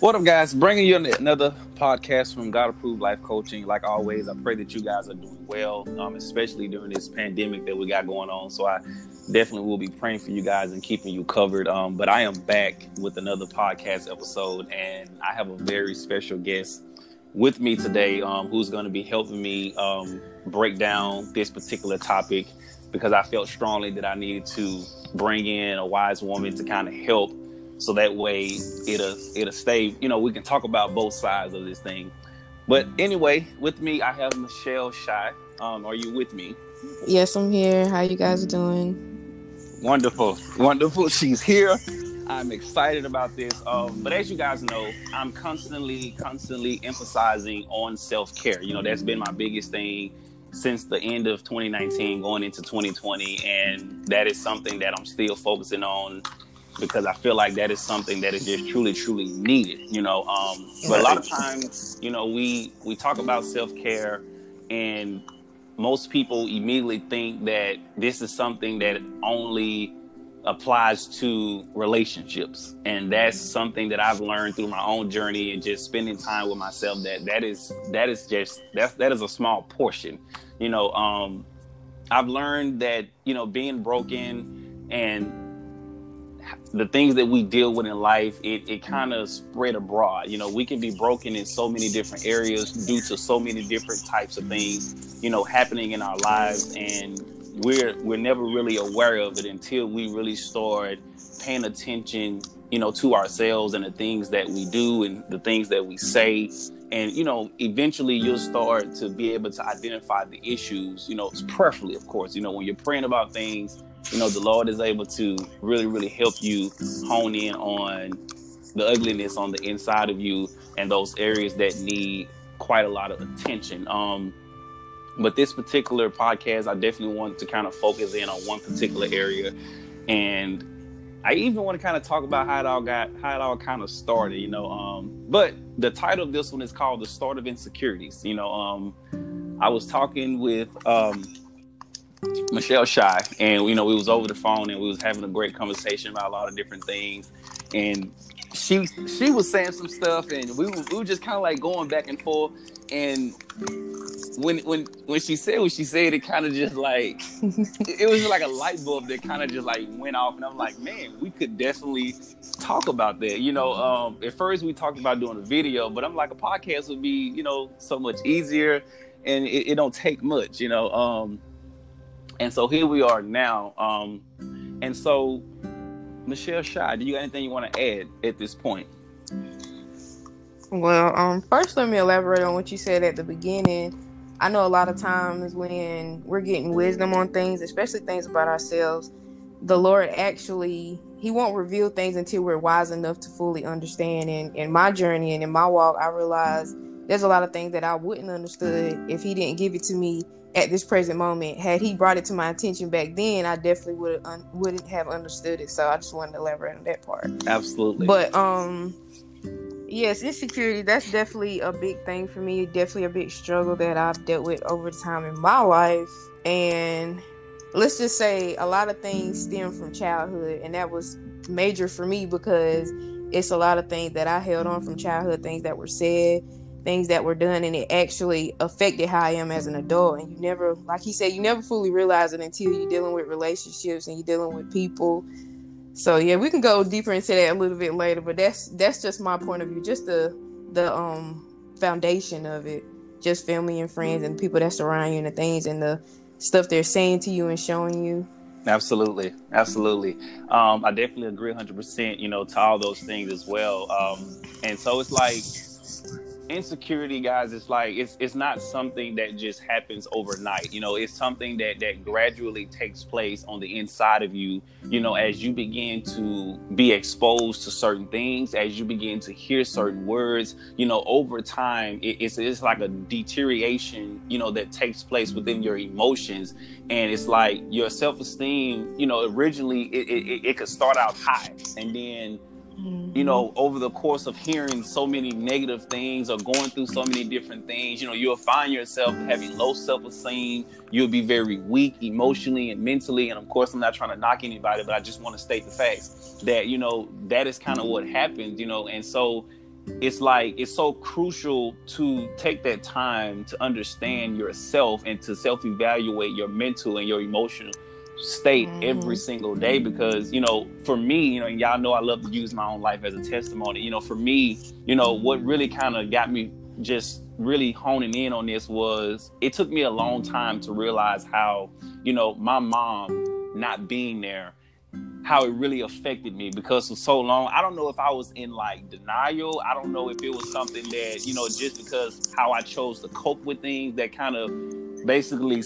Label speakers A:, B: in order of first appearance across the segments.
A: What up, guys? Bringing you another podcast from God Approved Life Coaching. Like always, I pray that you guys are doing well, um, especially during this pandemic that we got going on. So I definitely will be praying for you guys and keeping you covered. Um, but I am back with another podcast episode, and I have a very special guest with me today um, who's going to be helping me um, break down this particular topic because I felt strongly that I needed to bring in a wise woman to kind of help so that way it'll it'll stay you know we can talk about both sides of this thing. But anyway with me i have Mishel Shi. Um, are you with me?
B: Yes i'm here. How you guys doing?
A: Wonderful. Wonderful. She's here. I'm excited about this. Um, but as you guys know i'm constantly constantly emphasizing on self-care. You know that's been my biggest thing since the end of 2019 going into 2020 and that is something that i'm still focusing on because I feel like that is something that is just truly, truly needed. You know, um, but a lot of times, you know, we we talk about self care, and most people immediately think that this is something that only applies to relationships and that's something that I've learned through my own journey and just spending time with myself that that is that is just that's that is a small portion you know um I've learned that you know being broken and the things that we deal with in life, it, it mm. kind of spread abroad. You know, we can be broken in so many different areas due to so many different types of things, you know, happening in our lives. And we're we're never really aware of it until we really start paying attention, you know, to ourselves and the things that we do and the things that we mm. say. And, you know, eventually you'll start to be able to identify the issues, you know, preferably, of course, you know, when you're praying about things you know the lord is able to really really help you hone in on the ugliness on the inside of you and those areas that need quite a lot of attention. Um but this particular podcast i definitely want to kind of focus in on one particular area. And i even want to kind of talk about how it all got how it all kind of started you know um but the title of this one is called the start of insecurities you know um i was talking with um Mishel Shi, and you know we was over the phone and we was having a great conversation about a lot of different things, and she she was saying some stuff, and we were, we were just kind of like going back and forth, and when when when she said what she said, it kind of just like it was like a light bulb that kind of just like went off, and I'm like, man, we could definitely talk about that. You know, um, at first we talked about doing a video, but I'm like, a podcast would be you know so much easier, and it, it don't take much. You know. Um, and so here we are now. Um, and so, Mishel Shi, do you anything you want to add at this point?
B: Well, um, first let me elaborate on what you said at the beginning. I know a lot of times when we're getting wisdom on things, especially things about ourselves, the Lord actually He won't reveal things until we're wise enough to fully understand. And in my journey and in my walk, I realized there's a lot of things that I wouldn't understood if He didn't give it to me at this present moment. Had he brought it to my attention back then, I definitely would un- wouldn't have understood it. So I just wanted to elaborate on that part.
A: Absolutely.
B: But um, yes, insecurity that's definitely a big thing for me. Definitely a big struggle that I've dealt with over time in my life. And let's just say a lot of things stem from childhood, and that was major for me because it's a lot of things that I held on from childhood, things that were said things that were done and it actually affected how I am as an adult. And you never, like he said, you never fully realize it until you're dealing with relationships and you're dealing with people. So yeah, we can go deeper into that a little bit later, but that's that's just my point of view, just the the um foundation of it, just family and friends and people that surround you and the things and the stuff they're saying to you and showing you.
A: Absolutely, absolutely. Um, I definitely agree 100%. You know, to all those things as well. Um, and so it's like insecurity guys it's like it's it's not something that just happens overnight. You know it's something that that gradually takes place on the inside of you you know as you begin to be exposed to certain things as you begin to hear certain words you know over time it, it's it's like a deterioration you know that takes place within your emotions. And it's like your self-esteem you know originally it, it, it could start out high and then Mm-hmm. You know, over the course of hearing so many negative things or going through so many different things, you know, you'll find yourself having low self esteem. You'll be very weak emotionally and mentally. And of course, I'm not trying to knock anybody, but I just want to state the facts that, you know, that is kind of what happens, you know. And so it's like it's so crucial to take that time to understand yourself and to self-evaluate your mental and your emotional state mm-hmm. every single day because you know for me you know y'all know i love to use my own life as a testimony. You know for me you know what really kind of got me just really honing in on this was it took me a long time to realize how you know my mom not being there how it really affected me because for so long. I don't know if i was in like denial. I don't know if it was something that you know just because how i chose to cope with things that kind of basically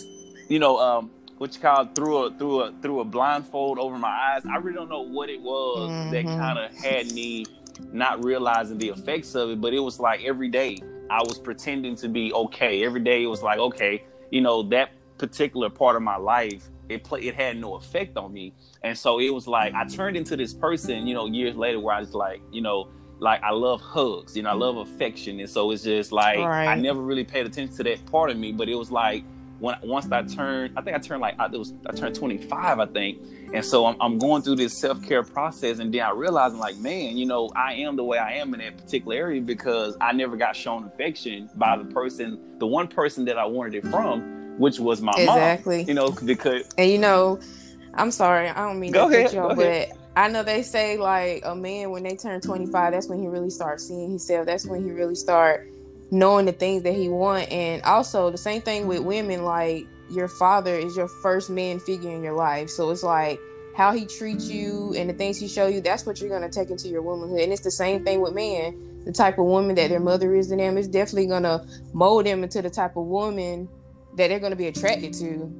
A: you know um what you call it, through a through a through a blindfold over my eyes i really don't know what it was mm-hmm. that kind of had me not realizing the effects of it but it was like every day i was pretending to be okay every day it was like okay you know that particular part of my life it play it had no effect on me. And so it was like I turned into this person, you know, years later where I was like, you know, like I love hugs, you know, I love affection. And so it's just like right. I never really paid attention to that part of me, but it was like when once I turned, I think I turned like I was I turned 25, I think, and so I'm, I'm going through this self care process, and then I realized I'm like, man, you know, I am the way I am in that particular area because I never got shown affection by the person, the one person that I wanted it from, which was my exactly. mom. You know, because
B: and you know, I'm sorry, I don't mean go to ahead, y'all, but I know they say like a man when they turn 25, that's when he really starts seeing himself. That's when he really start knowing the things that he want. And also the same thing with women, like your father is your first man figure in your life. So it's like how he treats you and the things he show you, that's what you're gonna take into your womanhood. And it's the same thing with men. The type of woman that their mother is to them is definitely gonna mold them into the type of woman that they're going to be attracted to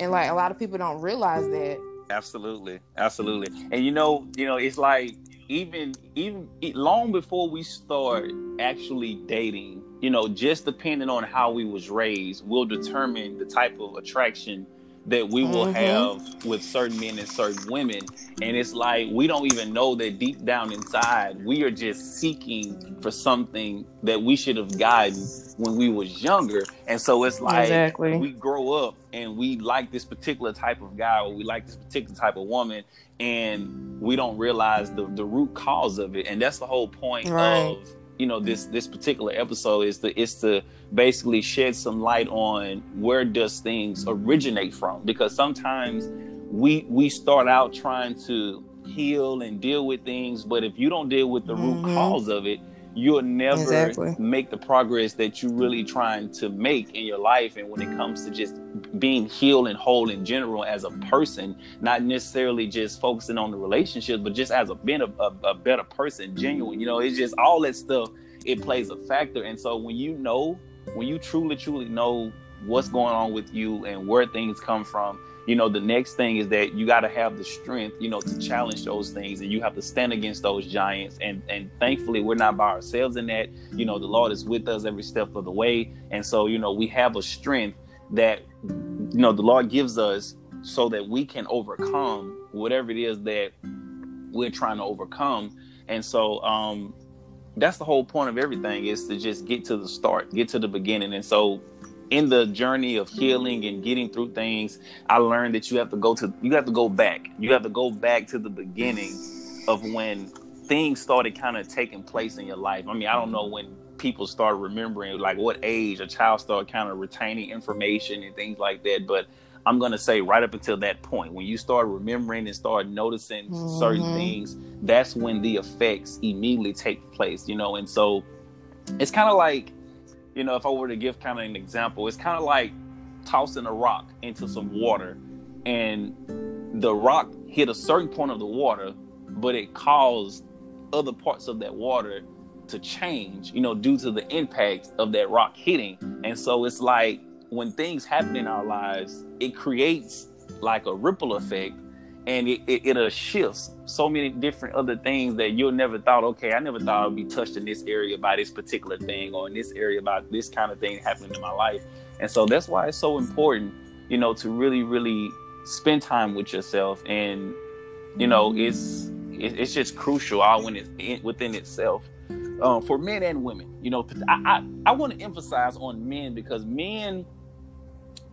B: and like a lot of people don't realize that
A: absolutely absolutely and you know you know it's like even even long before we start actually dating you know just depending on how we was raised will determine the type of attraction that we will mm-hmm. have with certain men and certain women. And it's like we don't even know that deep down inside we are just seeking for something that we should have gotten when we was younger. And so it's like exactly. we grow up and we like this particular type of guy or we like this particular type of woman and we don't realize the, the root cause of it. And that's the whole point right. of you know this this particular episode is to is to basically shed some light on where does things originate from because sometimes we we start out trying to heal and deal with things but if you don't deal with the mm-hmm. root cause of it you'll never exactly. make the progress that you're really trying to make in your life. And when it comes to just being healed and whole in general as a person, not necessarily just focusing on the relationship, but just as a being a, a, a better person, genuine. You know, it's just all that stuff. It plays a factor. And so when you know, when you truly, truly know what's going on with you and where things come from you know the next thing is that you got to have the strength you know to challenge those things and you have to stand against those giants and and thankfully we're not by ourselves in that. You know the lord is with us every step of the way and so you know we have a strength that you know the lord gives us so that we can overcome whatever it is that we're trying to overcome and so um that's the whole point of everything is to just get to the start get to the beginning and so in the journey of healing and getting through things, I learned that you have to go to you have to go back. You have to go back to the beginning of when things started kind of taking place in your life. I mean, I don't know when people start remembering like what age a child started kind of retaining information and things like that, but I'm gonna say right up until that point, when you start remembering and start noticing mm-hmm. certain things, that's when the effects immediately take place, you know. And so it's kind of like you know, if I were to give kind of an example, it's kind of like tossing a rock into some water and the rock hit a certain point of the water, but it caused other parts of that water to change, you know, due to the impact of that rock hitting. And so it's like when things happen in our lives, it creates like a ripple effect and it, it, shift so many different other things that you'll never thought okay i never thought i'd be touched in this area by this particular thing or in this area about this kind of thing happening in my life. And so that's why it's so important you know to really really spend time with yourself. And you know it's it's just crucial all when it's within itself um, for men and women. You know i i, I want to emphasize on men because men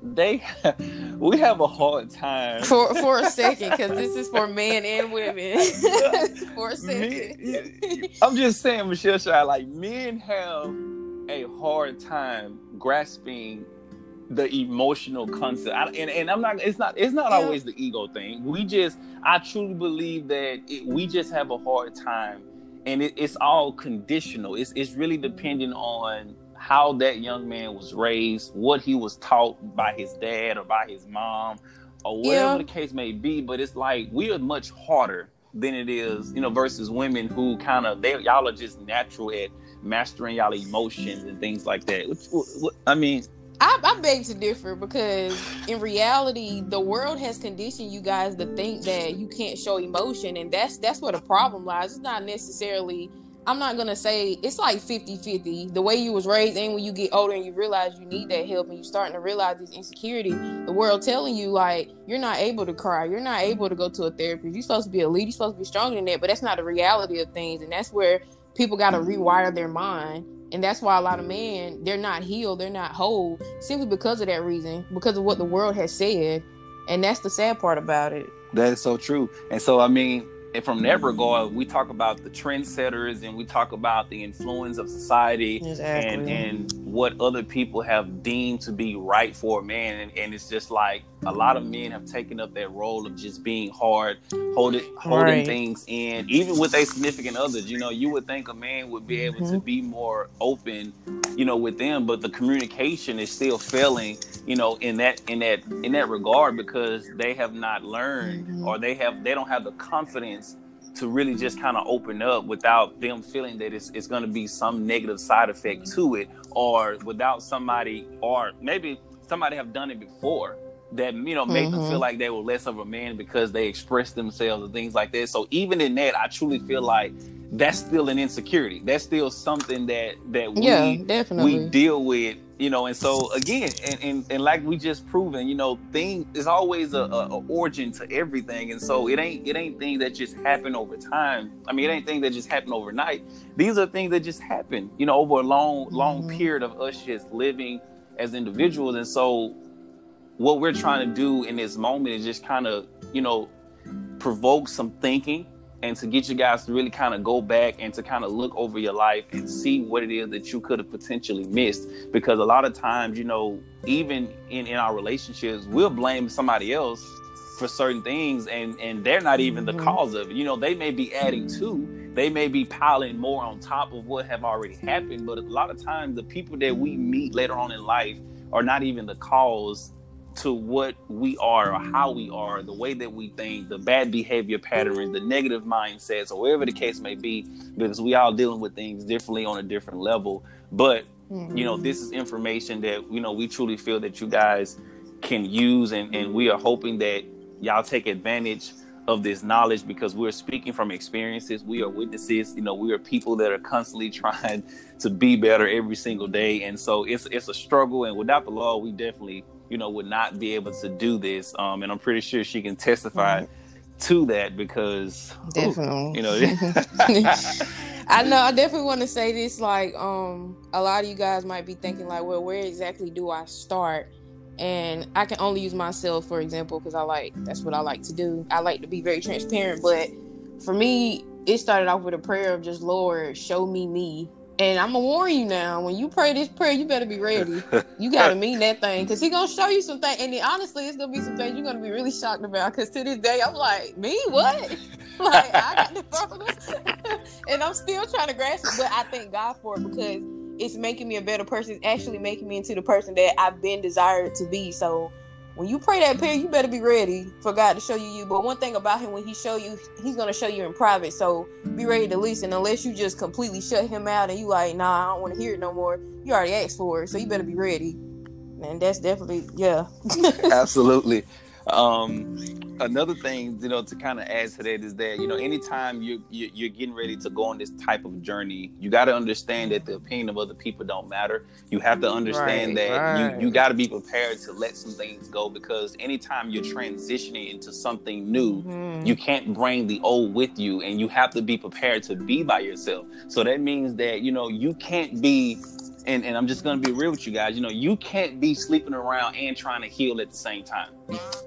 A: they we have a hard time.
B: For for a second because this is for men and women. For a second.
A: Men- i'm just saying Mishel Shi, like men have a hard time grasping the emotional concept. I, and, and i'm not it's not it's not
B: Yeah.
A: always the ego thing. We just i truly believe that it, we just have a hard time and it, it's all conditional. It's, it's really depending on how that young man was raised what he was taught by his dad or by his mom or whatever
B: Yeah.
A: the case may be but it's like we are much harder than it is you know versus women who kind of they y'all are just natural at mastering y'all emotions and things like that Which- wh- wh- i mean
B: I, I beg to differ because in reality, the world has conditioned you guys to think that you can't show emotion, and that's that's where the problem lies. It's not necessarily. I'm not gonna say it's like 50-50. The way you was raised, and when you get older and you realize you need that help, and you're starting to realize this insecurity, the world telling you like you're not able to cry, you're not able to go to a therapist. You're supposed to be a lead, you're supposed to be stronger than that, but that's not the reality of things, and that's where people got to rewire their mind. And that's why a lot of men they're not healed. They're not whole simply because of that reason because of what the world has said. And that's the sad part about it.
A: That is so true. And so, I mean, and from that regard, we talk about the trendsetters and we talk about the influence of society and, and what other people have deemed to be right for a man. And, and it's just like a lot of men have taken up that role of just being hard, holding, holding
B: Right.
A: things in, even with their significant others. You know, you would think a man would be able to
B: Mhm.
A: be more open, you know, with them, but the communication is still failing you know in that in that in that regard because they have not learned
B: Mhm.
A: or they have they don't have the confidence to really just kind of open up without them feeling that it's, it's going to be some negative side effect to it or without somebody or maybe somebody have done it before that you know make them
B: Mhm.
A: feel like they were less of a man because they expressed themselves and things like that. So even in that i truly feel like that's still an insecurity. That's still something that that we
B: yeah definitely.
A: we deal with you know and so again and, and, and like we just proven you know thing is always a, a, a origin to everything. And so it ain't it ain't things that just happen over time. I mean it ain't things that just happen overnight. These are things that just happen you know over a long long
B: Mhm.
A: period of us just living as individuals. And so what we're trying to do in this moment is just kind of you know provoke some thinking and to get you guys to really kind of go back and to kind of look over your life and see what it is that you could have potentially missed because a lot of times you know even in in our relationships we'll blame somebody else for certain things and and they're not even the
B: Mhm.
A: cause of it you know they may be adding to they may be piling more on top of what have already happened but a lot of times the people that we meet later on in life are not even the cause to what we are or how we are, the way that we think, the bad behavior patterns, the negative mindsets, or whatever the case may be, because we all dealing with things differently on a different level. But you know, this is information that you know we truly feel that you guys can use, and and we are hoping that y'all take advantage of this knowledge because we're speaking from experiences. We are witnesses. You know, we are people that are constantly trying to be better every single day, and so it's it's a struggle. And without the law, we definitely you know would not be able to do this. Um, and I'm pretty sure she can testify to that because ooh, you know.
B: I know. I definitely want to say this. Like, um, a lot of you guys might be thinking, like, well, where exactly do I start? And I can only use myself for example because I like that's what I like to do. I like to be very transparent, but for me, it started off with a prayer of just Lord, show me me. And I'm gonna warn you now, when you pray this prayer, you better be ready. You gotta mean that thing, cause he gonna show you some things. And then, honestly, it's gonna be some things you're gonna be really shocked about. Cause to this day, I'm like, me what? like I got the problem, and I'm still trying to grasp it. But I thank God for it because it's making me a better person. It's actually making me into the person that I've been desired to be. So when you pray that prayer, you better be ready for God to show you you. But one thing about him, when he show you, he's gonna show you in private. So be ready to listen. Unless you just completely shut him out and you like, nah, I don't want to hear it no more. You already asked for it, so you better be ready. And that's definitely yeah.
A: Absolutely. Um, another thing, you know, to kind of add to that is that you know, anytime you, you you're getting ready to go on this type of journey, you got to understand that the opinion of other people don't matter. You have to understand
B: Right,
A: that
B: right.
A: you you got to be prepared to let some things go because anytime you're transitioning into something new,
B: Mhm.
A: you can't bring the old with you and you have to be prepared to be by yourself so that means that you know you can't be and, and I'm just gonna be real with you guys. You know, you can't be sleeping around and trying to heal at the same time.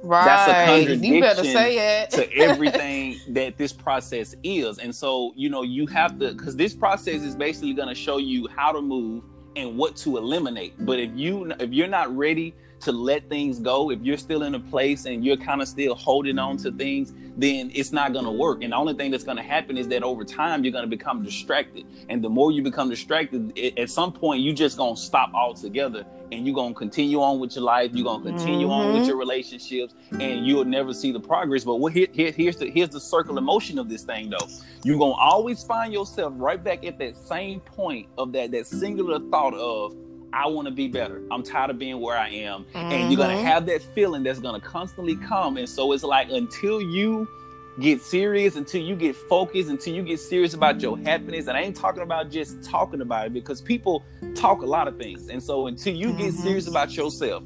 B: Right.
A: That's a contradiction
B: you better say it.
A: to everything that this process is. And so, you know, you have to because this process is basically gonna show you how to move and what to eliminate. But if you if you're not ready to let things go, if you're still in a place and you're kind of still holding on to things, then it's not going to work. And the only thing that's going to happen is that over time you're going to become distracted. And the more you become distracted, it, at some point you just going to stop altogether and you're going to continue on with your life. You're going to continue mm-hmm. on with your relationships and you'll never see the progress. But what here, here, here's the here's the circle of motion of this thing though. You're going to always find yourself right back at that same point of that that singular thought of I want to be better. I'm tired of being where I am. Mm-hmm. And you're going to have that feeling that's going to constantly come. And so it's like until you get serious, until you get focused, until you get serious about your happiness. And I ain't talking about just talking about it because people talk a lot of things. And so until you mm-hmm. get serious about yourself,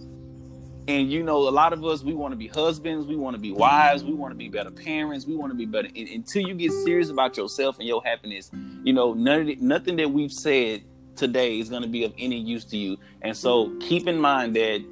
A: and you know, a lot of us, we want to be husbands, we want to be wives, we want to be better parents, we want to be better. And, until you get serious about yourself and your happiness, you know, none nothing that we've said today is going to be of any use to you. And so keep in mind that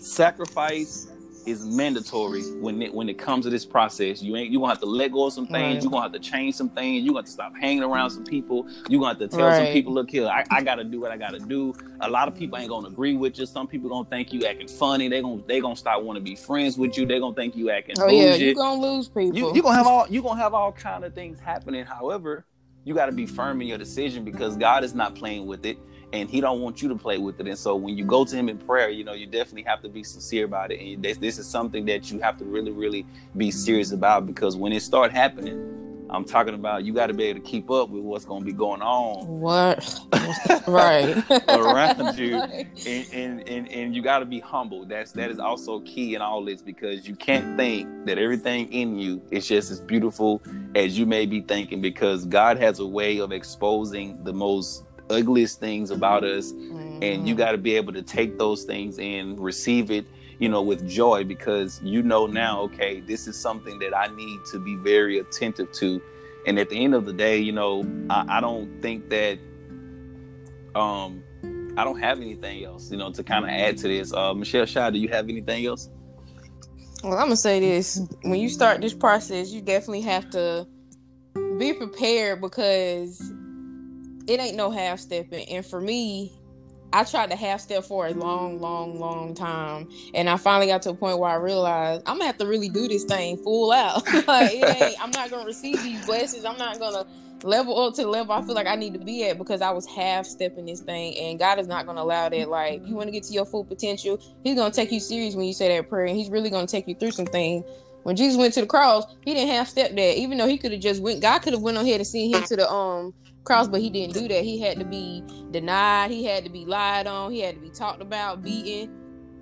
A: sacrifice is mandatory when it when it comes to this process. You ain't you gonna have to let go of some things. Right. You're gonna have to change some things. You're gonna have to stop hanging around some people. You're gonna have to tell right. some people, look here, I, I, gotta do what I gotta do. A lot of people ain't gonna agree with you. Some people gonna think you acting funny. They gonna they gonna start want to be friends with you. They gonna think you acting. Oh yeah,
B: you gonna lose people.
A: You, you gonna have all you gonna have all kind of things happening. However, you got to be firm in your decision because God is not playing with it and he don't want you to play with it. And so when you go to him in prayer, you know, you definitely have to be sincere about it. And this, this is something that you have to really, really be serious about because when it start happening, I'm talking about you got to be able to keep up with what's going to be going on.
B: What? right.
A: around you, and, and and and you got to be humble. That's that is also key in all this because you can't think that everything in you is just as beautiful as you may be thinking because God has a way of exposing the most ugliest things about us, mm-hmm. and you mm-hmm. got to be able to take those things and receive it you know, with joy because you know now, okay, this is something that I need to be very attentive to. And at the end of the day, you know, I, I don't think that um I don't have anything else, you know, to kind of add to this. Uh, Mishel Shi, do you have anything else?
B: Well, I'm gonna say this: when you start this process, you definitely have to be prepared because it ain't no half stepping. And for me, I tried to half step for a long, long, long time, and I finally got to a point where I realized I'm gonna have to really do this thing full out. like, I'm not gonna receive these blessings. I'm not gonna level up to the level I feel like I need to be at because I was half stepping this thing, and God is not gonna allow that. Like, you want to get to your full potential, He's gonna take you serious when you say that prayer, and He's really gonna take you through some things. When Jesus went to the cross, He didn't half step that, even though He could have just went. God could have went on ahead and seen Him to the um cross, but he didn't do that. He had to be denied. He had to be lied on. He had to be talked about, beaten,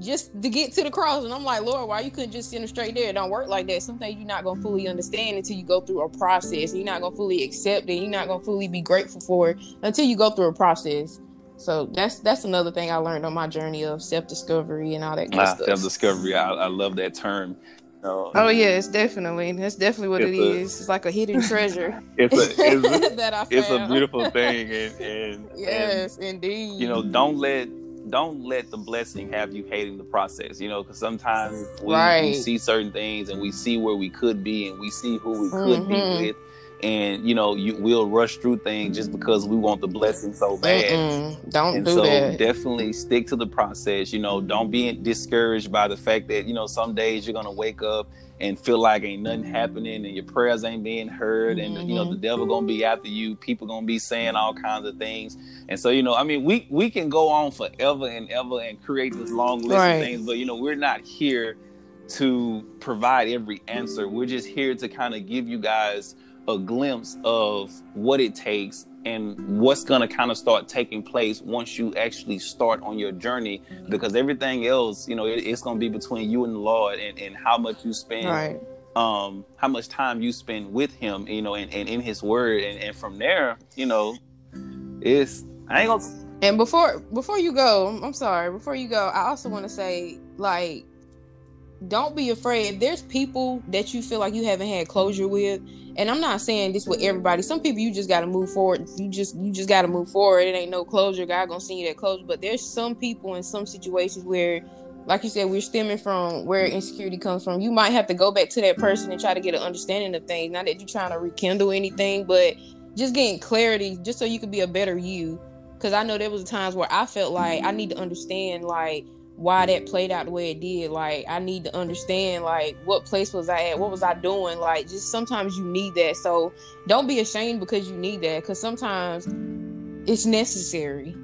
B: just to get to the cross. And I'm like, Lord, why you couldn't just send him straight there? It don't work like that. Something you're not gonna fully understand until you go through a process. You're not gonna fully accept it. You're not gonna fully be grateful for it until you go through a process. So that's that's another thing I learned on my journey of self discovery and all that. Good ah,
A: self discovery. I, I love that term.
B: Oh, oh yes, definitely. That's definitely what it's it a, is. It's like a hidden treasure.
A: It's a it's, that I it's a beautiful thing, and, and
B: yes,
A: and,
B: indeed.
A: You know, don't let don't let the blessing have you hating the process. You know, because sometimes we, right. we, see certain things and we see where we could be and we see who we could mm-hmm. be with, and you know you will rush through things just because we want the blessing so bad.
B: Mm-mm, don't
A: and
B: do
A: so
B: that.
A: Definitely stick to the process. You know, don't be discouraged by the fact that you know some days you're gonna wake up and feel like ain't nothing happening and your prayers ain't being heard and mm-hmm. you know the mm-hmm. devil gonna be after you people gonna be saying all kinds of things and so you know i mean we we can go on forever and ever and create this long list right. of things but you know we're not here to provide every answer we're just here to kind of give you guys a glimpse of what it takes and what's going to kind of start taking place once you actually start on your journey because everything else you know it, it's going to be between you and the lord and, and how much you spend
B: right.
A: um how much time you spend with him you know and, and in his word and, and from there you know it's i ain't gonna
B: and before before you go i'm sorry before you go i also want to say like don't be afraid. If there's people that you feel like you haven't had closure with, and I'm not saying this with everybody. Some people you just got to move forward. You just you just got to move forward. It ain't no closure. God gonna send you that closure. But there's some people in some situations where, like you said, we're stemming from where insecurity comes from. You might have to go back to that person and try to get an understanding of things. Not that you're trying to rekindle anything, but just getting clarity, just so you can be a better you. Because I know there was times where I felt like I need to understand, like why that played out the way it did. Like I need to understand like what place was I at? What was I doing? Like just sometimes you need that. So don't be ashamed because you need that because sometimes it's necessary.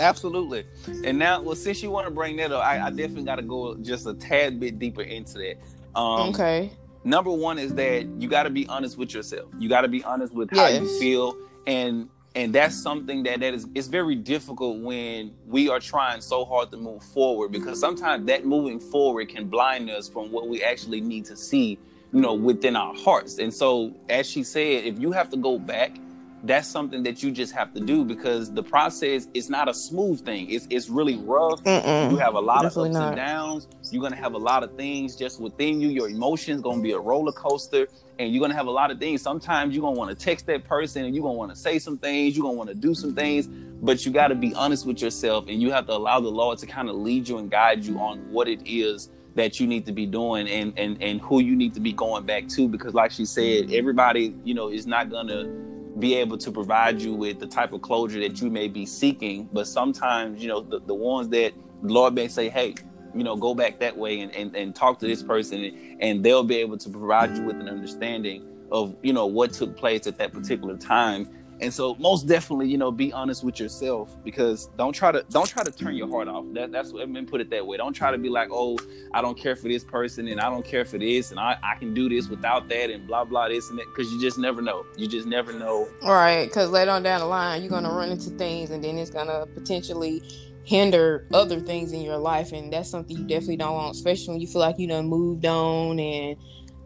A: Absolutely. And now, well, since you want to bring that up, I, I definitely got to go just a tad bit deeper into that.
B: Um, okay.
A: Number one is that you got to be honest with yourself. You got to be honest with yes. how you feel, and and that's something that that is it's very difficult when we are trying so hard to move forward because sometimes that moving forward can blind us from what we actually need to see you know within our hearts. And so as she said if you have to go back that's something that you just have to do because the process is not a smooth thing. It's it's really rough. Mm-mm, you have a lot of ups not. and downs. You're gonna have a lot of things just within you. Your emotions gonna be a roller coaster, and you're gonna have a lot of things. Sometimes you're gonna want to text that person, and you're gonna want to say some things. You're gonna want to do some things, but you got to be honest with yourself, and you have to allow the Lord to kind of lead you and guide you on what it is that you need to be doing and and and who you need to be going back to because like she said mm-hmm. everybody you know is not gonna be able to provide you with the type of closure that you may be seeking. But sometimes, you know, the, the ones that the Lord may say, hey, you know, go back that way and, and, and talk to this person and, and they'll be able to provide you with an understanding of, you know, what took place at that particular time and so most definitely, you know, be honest with yourself because don't try to don't try to turn your heart off. That that's what I mean put it that way. Don't try to be like, oh, I don't care for this person and I don't care for this and I, I can do this without that and blah blah this and that because you just never know. You just never know.
B: Right, because later on down the line you're gonna run into things and then it's gonna potentially hinder other things in your life and that's something you definitely don't want, especially when you feel like you done moved on and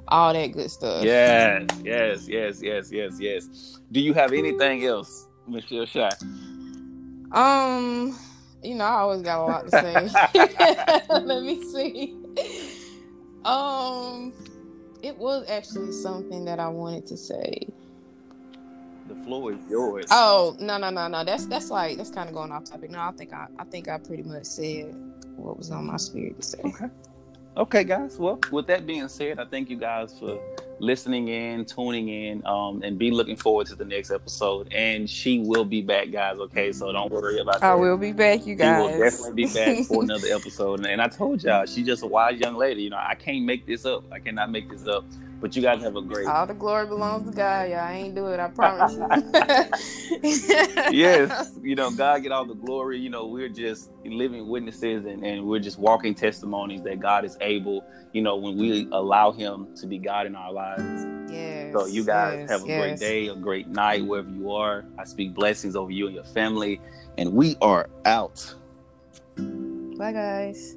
B: all that good stuff.
A: Yes, yes, yes, yes, yes, yes. Do you have anything else, Mishel Shi?
B: Um, you know, I always got a lot to say. Let me see. Um, it was actually something that I wanted to say.
A: The floor is yours.
B: Oh no no no no! That's that's like that's kind of going off topic. No, I think I I think I pretty much said what was on my spirit to say.
A: Okay. Okay, guys. Well, with that being said, I thank you guys for listening in, tuning in, um, and be looking forward to the next episode. And she will be back, guys. Okay, so don't worry about that.
B: I will be back, you guys.
A: She will definitely be back for another episode. And I told y'all, she's just a wise young lady. You know, I can't make this up. I cannot make this up. But you guys have a great.
B: All the glory belongs to God. Y'all I ain't do it. I promise
A: you. yes, you know God get all the glory. You know we're just living witnesses and, and we're just walking testimonies that God is able. You know when we allow Him to be God in our lives.
B: Yes.
A: So you guys yes, have a yes. great day, a great night wherever you are. I speak blessings over you and your family, and we are out.
B: Bye, guys.